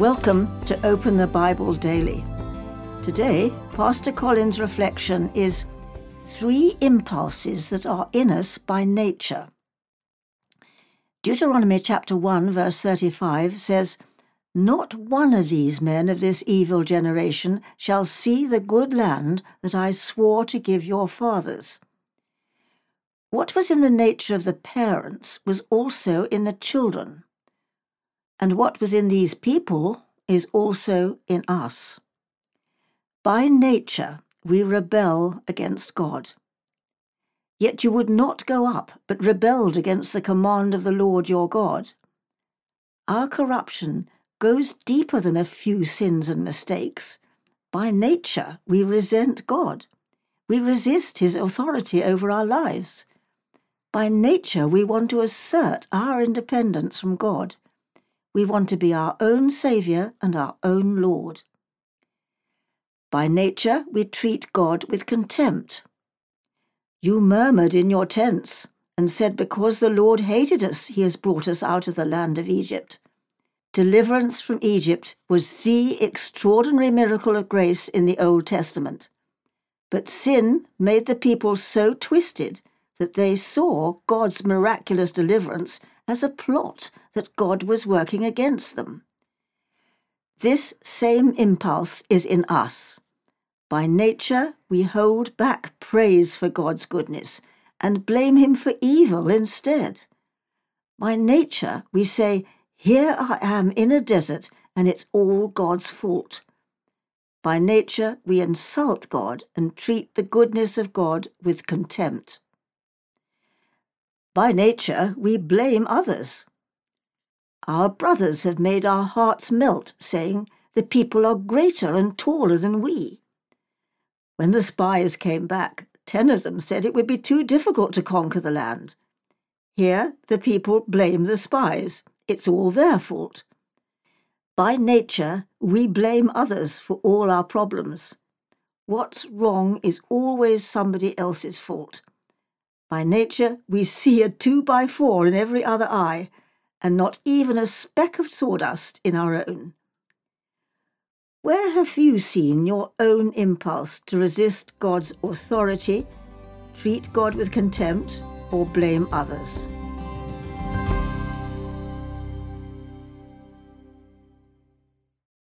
Welcome to Open the Bible Daily. Today, Pastor Colin's reflection is three impulses that are in us by nature. Deuteronomy chapter 1, verse 35 says, Not one of these men of this evil generation shall see the good land that I swore to give your fathers. What was in the nature of the parents was also in the children and what was in these people is also in us. By nature, we rebel against God. Yet you would not go up, but rebelled against the command of the Lord your God. Our corruption goes deeper than a few sins and mistakes. By nature, we resent God. We resist his authority over our lives. By nature, we want to assert our independence from God we want to be our own Saviour and our own Lord. By nature, we treat God with contempt. You murmured in your tents and said, Because the Lord hated us, he has brought us out of the land of Egypt. Deliverance from Egypt was the extraordinary miracle of grace in the Old Testament. But sin made the people so twisted that they saw God's miraculous deliverance as a plot that God was working against them. This same impulse is in us. By nature, we hold back praise for God's goodness and blame Him for evil instead. By nature, we say, Here I am in a desert, and it's all God's fault. By nature, we insult God and treat the goodness of God with contempt. By nature, we blame others. Our brothers have made our hearts melt, saying, The people are greater and taller than we. When the spies came back, ten of them said it would be too difficult to conquer the land. Here, the people blame the spies. It's all their fault. By nature, we blame others for all our problems. What's wrong is always somebody else's fault. By nature, we see a two by four in every other eye, and not even a speck of sawdust in our own. Where have you seen your own impulse to resist God's authority, treat God with contempt, or blame others?